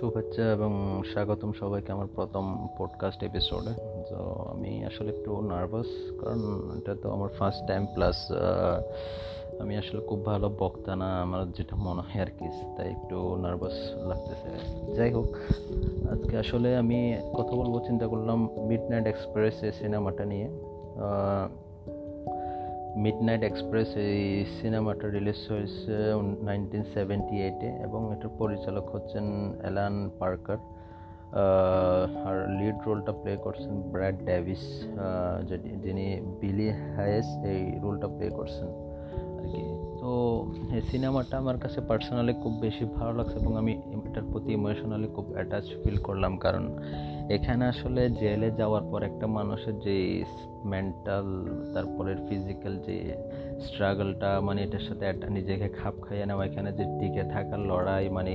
শুভেচ্ছা এবং স্বাগতম সবাইকে আমার প্রথম পডকাস্ট এপিসোডে তো আমি আসলে একটু নার্ভাস কারণ এটা তো আমার ফার্স্ট টাইম প্লাস আমি আসলে খুব ভালো বক্তা না, আমার যেটা মনে হয় আর কি, তাই একটু নার্ভাস লাগতেছে। যাই হোক, আজকে আসলে আমি কথা বলব, চিন্তা করলাম মিড নাইট এক্সপ্রেস এই সিনেমাটা নিয়ে মিড নাইট এক্সপ্রেস এই সিনেমাটা রিলিজ হয়েছে নাইনটিন সেভেন্টি এইটে এবং এটার পরিচালক হচ্ছেন অ্যালান পার্কার আর লিড রোলটা প্লে করছেন ব্র্যাড ড্যাভিস যিনি বিলি হায়েস এই রোলটা প্লে করছেন আর কি। তো, এই সিনেমাটা আমার কাছে পার্সোনালি খুব বেশি ভালো লাগছে এবং আমি এটার প্রতি ইমোশনালি খুব অ্যাটাচ ফিল করলাম। কারণ এখানে আসলে জেলে যাওয়ার পর একটা মানুষের যে মেন্টাল তারপরে ফিজিক্যাল যে স্ট্রাগলটা মানে এটার সাথে একটা নিজেকে খাপ খাইয়ে নেওয়া, এখানে যে টিকে থাকার লড়াই মানে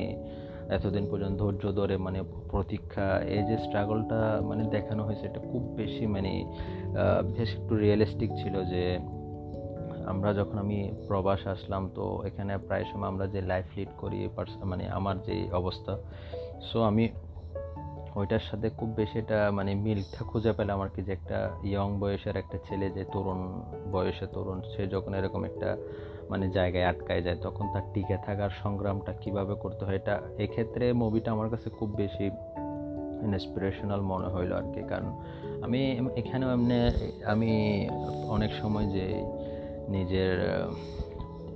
এতদিন পর্যন্ত ধৈর্য ধরে মানে প্রতীক্ষা, এই যে স্ট্রাগলটা মানে দেখানো হয়েছে, এটা খুব বেশি মানে বেশ একটু রিয়েলিস্টিক ছিল যে আমরা যখন আমি প্রবাস আসলাম, তো এখানে প্রায় সময় আমরা যে লাইফ লিড করি মানে আমার যে অবস্থা সো আমি ওইটার সাথে খুব বেশি এটা মানে মিলটা খুঁজে পেলাম আর কি যে একটা ইয়ং বয়সের একটা ছেলে, যে তরুণ বয়সে তরুণ, সে যখন এরকম একটা মানে জায়গায় আটকায় যায়, তখন তার টিকে থাকার সংগ্রামটা কীভাবে করতে হয়, এটা এক্ষেত্রে মুভিটা আমার কাছে খুব বেশি ইন্সপিরেশনাল মনে হইল আর কি। কারণ আমি এখানেও এমনি, আমি অনেক সময় যে নিজের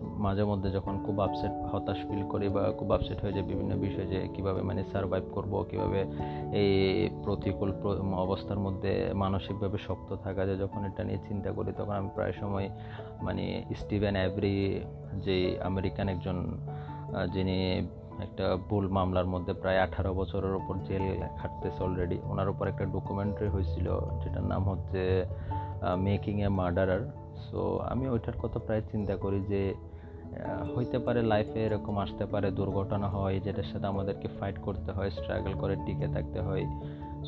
মাঝে মধ্যে যখন খুব আপসেট হতাশ ফিল করি বা খুব আপসেট হয়ে যায় বিভিন্ন বিষয়ে যে কীভাবে মানে সারভাইভ করব, কীভাবে এই প্রতিকূল অবস্থার মধ্যে মানসিকভাবে শক্ত থাকা যায় যখন এটা নিয়ে চিন্তা করি তখন আমি প্রায় সময় মানে স্টিভেন অ্যাভরি যে আমেরিকান একজন যিনি একটা ভুল মামলার মধ্যে প্রায় আঠারো বছরের ওপর জেল খাটতেছে অলরেডি ওনার উপর একটা ডকুমেন্টারি হয়েছিল, যেটার নাম হচ্ছে মেকিং এ মার্ডারার সো আমি ওইটার কথা প্রায় চিন্তা করি যে হইতে পারে লাইফে এরকম আসতে পারে, দুর্ঘটনা হয়, যেটার সাথে আমাদেরকে ফাইট করতে হয় স্ট্রাগল করে, টিকে থাকতে হয়।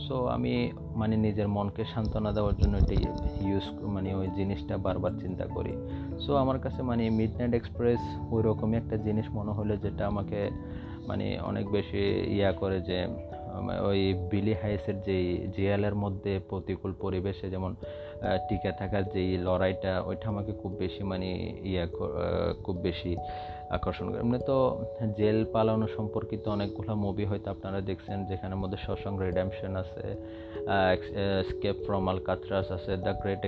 সো আমি মানে নিজের মনকে সান্ত্বনা দেওয়ার জন্য এটাই ইউজ মানে ওই জিনিসটা বারবার চিন্তা করি। সো আমার কাছে মানে মিড নাইট এক্সপ্রেস ওই রকমই একটা জিনিস মনে হলো, যেটা আমাকে মানে অনেক বেশি ইয়া করে যে ওই বিলি হাইসের যেই জিয়ালের মধ্যে প্রতিকূল পরিবেশে যেমন টিকে থাকার যেই লড়াইটা, ওইটা আমাকে খুব বেশি মানে ইয়া খুব বেশি আকর্ষণ করে। এমনি তো জেল পালানো সম্পর্কিত অনেকগুলো মুভি হয়তো আপনারা দেখছেন যেখানের মধ্যে সসং রিডেমশন আছে স্কেপ ফ্রম আল কাতরাস আছে দ্য গ্রেট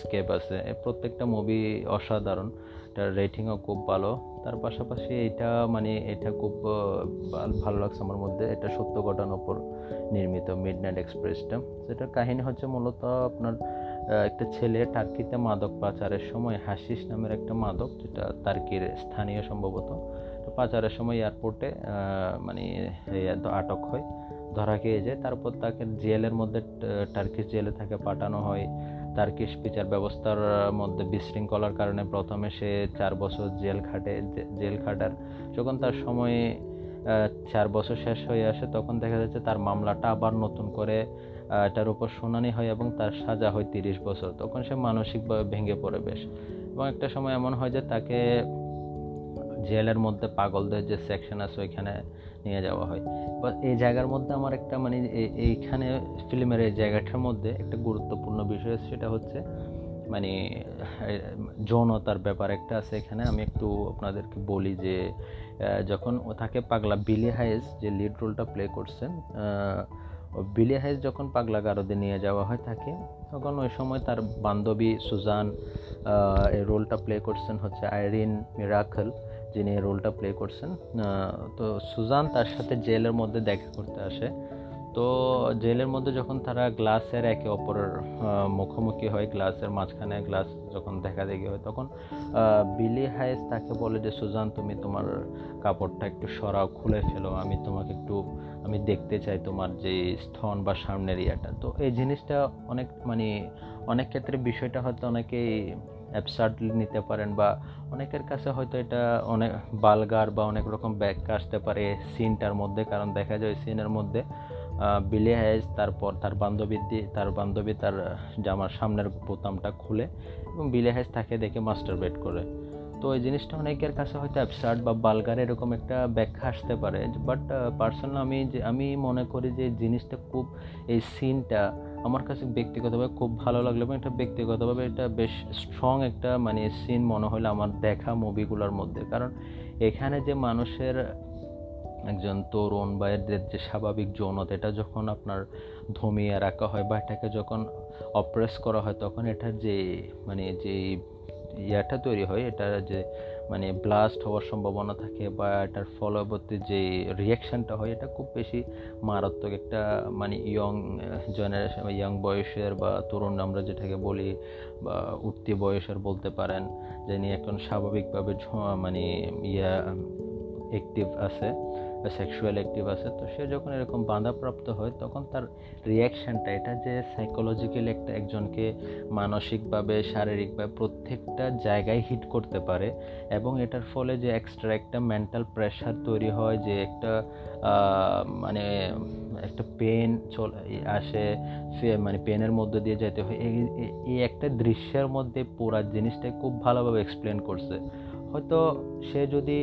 স্কেপ আছে। প্রত্যেকটা মুভি অসাধারণ এটার রেটিংও খুব ভালো। তার পাশাপাশি এটা মানে এটা খুব ভালো লাগছে আমার মধ্যে। এটা সত্য ঘটনার উপর নির্মিত মিড নাইট এক্সপ্রেসটা সেটার কাহিনী হচ্ছে মূলত আপনার একটা ছেলে টার্কিতে মাদক পাচারের সময় হাসিস নামের একটা মাদক, যেটা টার্কির স্থানীয় সম্ভবত। পাচারের সময় এয়ারপোর্টে মানে আটক হয়, ধরা খেয়ে যায়। তারপর তাকে জেলের মধ্যে টার্কিশ জেলে তাকে পাঠানো হয়। তার্কিশ বিচার ব্যবস্থার মধ্যে বিশৃঙ্খলার কারণে প্রথমে সে চার বছর জেল খাটে জেল খাটার। যখন তার সময় চার বছর শেষ হয়ে আসে, তখন দেখা যাচ্ছে তার মামলাটা আবার নতুন করে এটার উপর শুনানি হয় এবং তার সাজা হয় তিরিশ বছর। তখন সে মানসিকভাবে ভেঙে পড়ে বেশ। এবং একটা সময় এমন হয় যে তাকে জেলের মধ্যে পাগলদের যে সেকশন আছে ওইখানে নিয়ে যাওয়া হয়। বা এই জায়গার মধ্যে আমার একটা মানে এইখানে ফিল্মের এই জায়গাটার মধ্যে একটা গুরুত্বপূর্ণ বিষয় সেটা হচ্ছে মানে যৌনতার ব্যাপার একটা আছে এখানে। আমি একটু আপনাদেরকে বলি যে যখন ও তাকে পাগলা বিলি হাইস যে লিড রোলটা প্লে করছেন বিলি হাইস যখন পাগলা গারদে নিয়ে যাওয়া হয় তাকে, তখন ওই সময় তার বান্ধবী সুজান এই রোলটা প্লে করছেন হচ্ছে আইরিন মিরাকল, যিনি এই রোলটা প্লে করছেন। তো সুজান তার সাথে জেলের মধ্যে দেখা করতে আসে। তো জেলের মধ্যে যখন তারা গ্লাসের একে অপরের মুখোমুখি হয়, গ্লাসের মাঝখানে গ্লাস যখন দেখা দেখি হয়, তখন বিলি হাইস তাকে বলে যে, সুজান, তুমি তোমার কাপড়টা একটু সরাও, খুলে ফেলো, আমি তোমাকে একটু আমি দেখতে চাই তোমার যে স্থন বা সামনের ইয়াটা। তো এই জিনিসটা অনেক মানে অনেক ক্ষেত্রে বিষয়টা হয়তো অনেকেই অ্যাবসার্ডলি নিতে পারেন বা অনেকের কাছে হয়তো এটা অনেক বালগার বা অনেক রকম ব্যাখ্যা আসতে পারে সিনটার মধ্যে, কারণ দেখা যায় সিনের মধ্যে বিলে হাইজ তারপর তার বান্ধবী দিয়ে তার বান্ধবী তার জামার সামনের বোতামটা খুলে এবং বিলে হাইজ তাকে দেখে মাস্টার বেড করে। তো এই জিনিসটা অনেকের কাছে হয়তো অ্যাবসার্ড বা বালগার এরকম একটা ব্যাখ্যা আসতে পারে বাট পার্সোনাল আমি যে, আমি মনে করি যে জিনিসটা খুব, এই সিনটা আমার কাছে ব্যক্তিগতভাবে খুব ভালো লাগল এবং এটা ব্যক্তিগতভাবে এটা বেশ স্ট্রং একটা মানে সিন মনে হলো আমার দেখা মুভিগুলোর মধ্যে। কারণ এখানে যে মানুষের একজন তরুণ বা এদের যে স্বাভাবিক যৌনতা, এটা যখন আপনার ধমিয়ে রাখা হয় বা এটাকে যখন অপ্রেস করা হয়, তখন এটার যে মানে যে ইয়াটা তৈরি হয়, এটা যে মানে ব্লাস্ট হওয়ার সম্ভাবনা থাকে বা এটার ফলবর্তী যে রিয়াকশানটা হয়, এটা খুব বেশি মারাত্মক একটা মানে ইয়ং জেনারেশন বা ইয়ং বয়সের বা তরুণ আমরা যেটাকে বলি বা উঠতি বয়সের বলতে পারেন, যে নিয়ে একজন স্বাভাবিকভাবে মানে ইয়া অ্যাক্টিভ আছে। বা সেক্সুয়াল অ্যাক্টিভ আছে, তো সে যখন এরকম বাধাপ্রাপ্ত হয়, তখন তার রিয়াকশানটা এটা যে সাইকোলজিক্যালি একটা একজনকে মানসিকভাবে, শারীরিকভাবে প্রত্যেকটা জায়গায় হিট করতে পারে এবং এটার ফলে যে এক্সট্রা একটা মেন্টাল প্রেশার তৈরি হয়, যে একটা মানে একটা পেন চল আসে, সে মানে পেনের মধ্যে দিয়ে যেতে হয়। এই একটা দৃশ্যের মধ্যে পুরা জিনিসটা খুব ভালোভাবে এক্সপ্লেন করছে। হয়তো সে যদি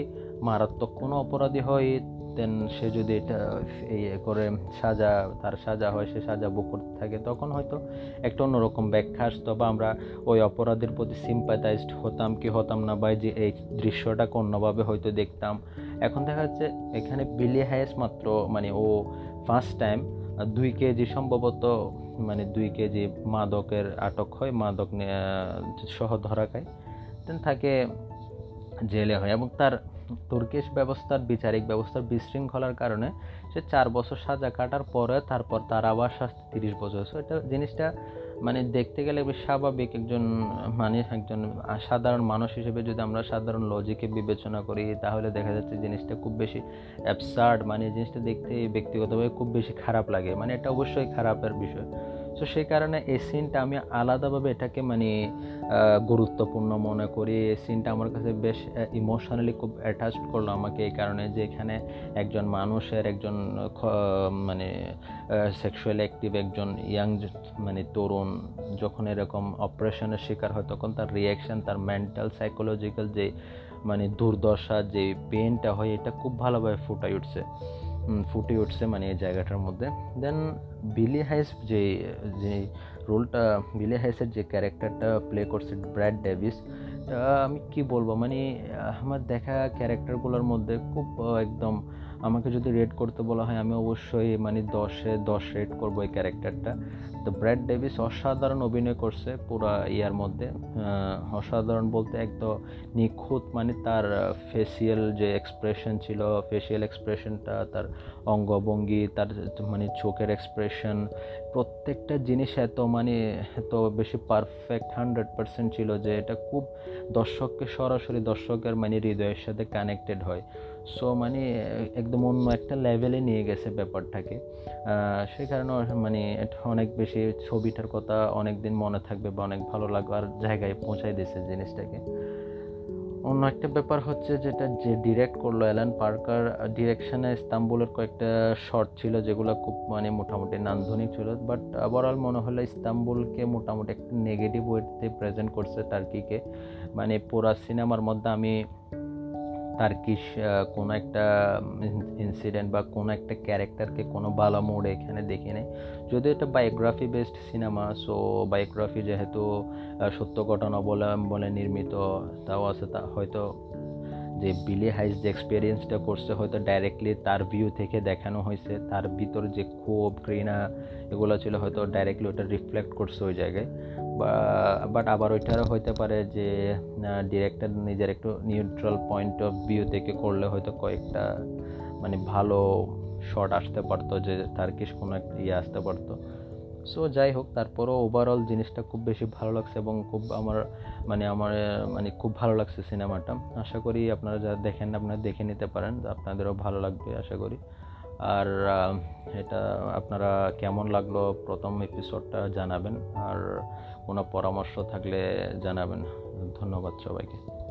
মারাত্মক কোনো অপরাধী হয় দেন সে যদি এটা এই করে সাজা, তার সাজা হয়, সে সাজা বুক করতে থাকে, তখন হয়তো একটা অন্যরকম ব্যাখ্যা আসতো বা আমরা ওই অপরাধের প্রতি সিম্পাথাইজড হতাম কি হতাম না বা যে এই দৃশ্যটাকে অন্যভাবে হয়তো দেখতাম। এখন দেখা যাচ্ছে এখানে বিলি হাইস মাত্র মানে ও ফার্স্ট টাইম দুই কেজি সম্ভবত মানে দুই কেজি মাদকের আটক হয়, মাদক সহ ধরা খায়। দেন তাকে জেলে হয় এবং তার তুর্কিশ ব্যবস্থার বিচারিক ব্যবস্থার বিশৃঙ্খলার কারণে সে চার বছর সাজা কাটার পরে তারপর তার আবার শাস্তি তিরিশ বছর। সো এটা জিনিসটা মানে দেখতে গেলে স্বাভাবিক একজন মানে একজন সাধারণ মানুষ হিসেবে যদি আমরা সাধারণ লজিকে বিবেচনা করি, তাহলে দেখা যাচ্ছে জিনিসটা খুব বেশি অ্যাবসার্ড মানে জিনিসটা দেখতে ব্যক্তিগতভাবে খুব বেশি খারাপ লাগে। মানে এটা অবশ্যই খারাপের বিষয়। সো সেই কারণে এই সিনটা আমি আলাদাভাবে এটাকে মানে গুরুত্বপূর্ণ মনে করি। এই সিনটা আমার কাছে বেশ ইমোশনালি খুব অ্যাটাচড করল আমাকে। এই কারণে যে এখানে একজন মানুষের, একজন মানে সেক্সুয়াল অ্যাক্টিভ একজন ইয়াং মানে তরুণ যখন এরকম অপারেশনের শিকার হয়, তখন তার রিয়াকশান তার মেন্টাল সাইকোলজিক্যাল যে মানে দুর্দশা, যে পেনটা হয়, এটা খুব ভালোভাবে ফুটাই উঠছে। ফুটে উঠছে মানে এই জায়গাটার মধ্যে। দেন বিলি হাইস যে যে রোলটা বিলি হাইসের যে ক্যারেক্টারটা প্লে করছে ব্র্যাড ডেভিস আমি কি বলব? মানে আমার দেখা ক্যারেক্টারগুলোর মধ্যে খুব একদম আমাকে যদি রেট করতে বলা হয়, আমি অবশ্যই মানে দশে, দশ রেট করব এই ক্যারেক্টারটা তো ব্র্যাড ডেভিস অসাধারণ অভিনয় করছে পুরো ইয়ার মধ্যে। অসাধারণ বলতে একদম নিখুঁত মানে তার ফেসিয়াল যে এক্সপ্রেশন ছিল ফেসিয়াল এক্সপ্রেশনটা তার অঙ্গভঙ্গি, তার মানে চোখের এক্সপ্রেশন প্রত্যেকটা জিনিস এত মানে এত বেশি পারফেক্ট হান্ড্রেড পার্সেন্ট ছিল যে এটা খুব দর্শককে সরাসরি দর্শকের মানে হৃদয়ের সাথে কানেক্টেড হয়। সো মানে একদম অন্য একটা লেভেলে নিয়ে গেছে ব্যাপারটাকে। সেই কারণে মানে এটা অনেক বেশি ছবিটার কথা অনেক দিন মনে থাকবে বা অনেক ভালো লাগবার জায়গায় পৌঁছাই দিয়েছে জিনিসটাকে। অন্য একটা ব্যাপার হচ্ছে যেটা যে ডিরেক্ট করল অ্যালান পার্কার ডিরেকশনে ইস্তাম্বুলের কয়েকটা শর্ট ছিল যেগুলো খুব মানে মোটামুটি নান্দনিক ছিল। বাট ওভারঅল মনে হলো ইস্তাম্বুলকে মোটামুটি একটা নেগেটিভ ওয়েতে প্রেজেন্ট করছে টার্কিকে মানে পুরা সিনেমার মধ্যে আমি তার্কিশ কোনো একটা ইনসিডেন্ট বা কোনো একটা ক্যারেক্টারকে কোনো ভালো মোড়ে এখানে দেখি নেই যদিও এটা biography based cinema so biography যেহেতু সত্য ঘটনা বলে বলে নির্মিত, তাও আছে, তা হয়তো যে বিলি হাইস যে এক্সপিরিয়েন্সটা করছে, হয়তো ডাইরেক্টলি তার ভিউ থেকে দেখানো হয়েছে। তার ভিতর যে ক্ষোভ, ঘৃণা, এগুলো ছিল হয়তো ডাইরেক্টলি ওটা রিফ্লেক্ট করছে ওই জায়গায়। বাট আবার ওইটারও হইতে পারে যে ডিরেক্টর নিজের একটু নিউট্রাল পয়েন্ট অফ ভিউ থেকে করলে হয়তো কয়েকটা মানে ভালো শট আসতে পারতো যে, তার কি কোনো একটা ইয়ে আসতে পারতো। সো যাই হোক, তারপরও ওভারঅল জিনিসটা খুব বেশি ভালো লাগছে এবং খুব আমার মানে আমার মানে খুব ভালো লাগছে সিনেমাটা। আশা করি আপনারা যারা দেখেন, আপনারা দেখে নিতে পারেন, আপনাদেরও ভালো লাগবে, আশা করি। আর এটা আপনারা কেমন লাগল প্রথম এপিসোডটা জানাবেন। আর কোনো পরামর্শ থাকলে জানাবেন। ধন্যবাদ সবাইকে।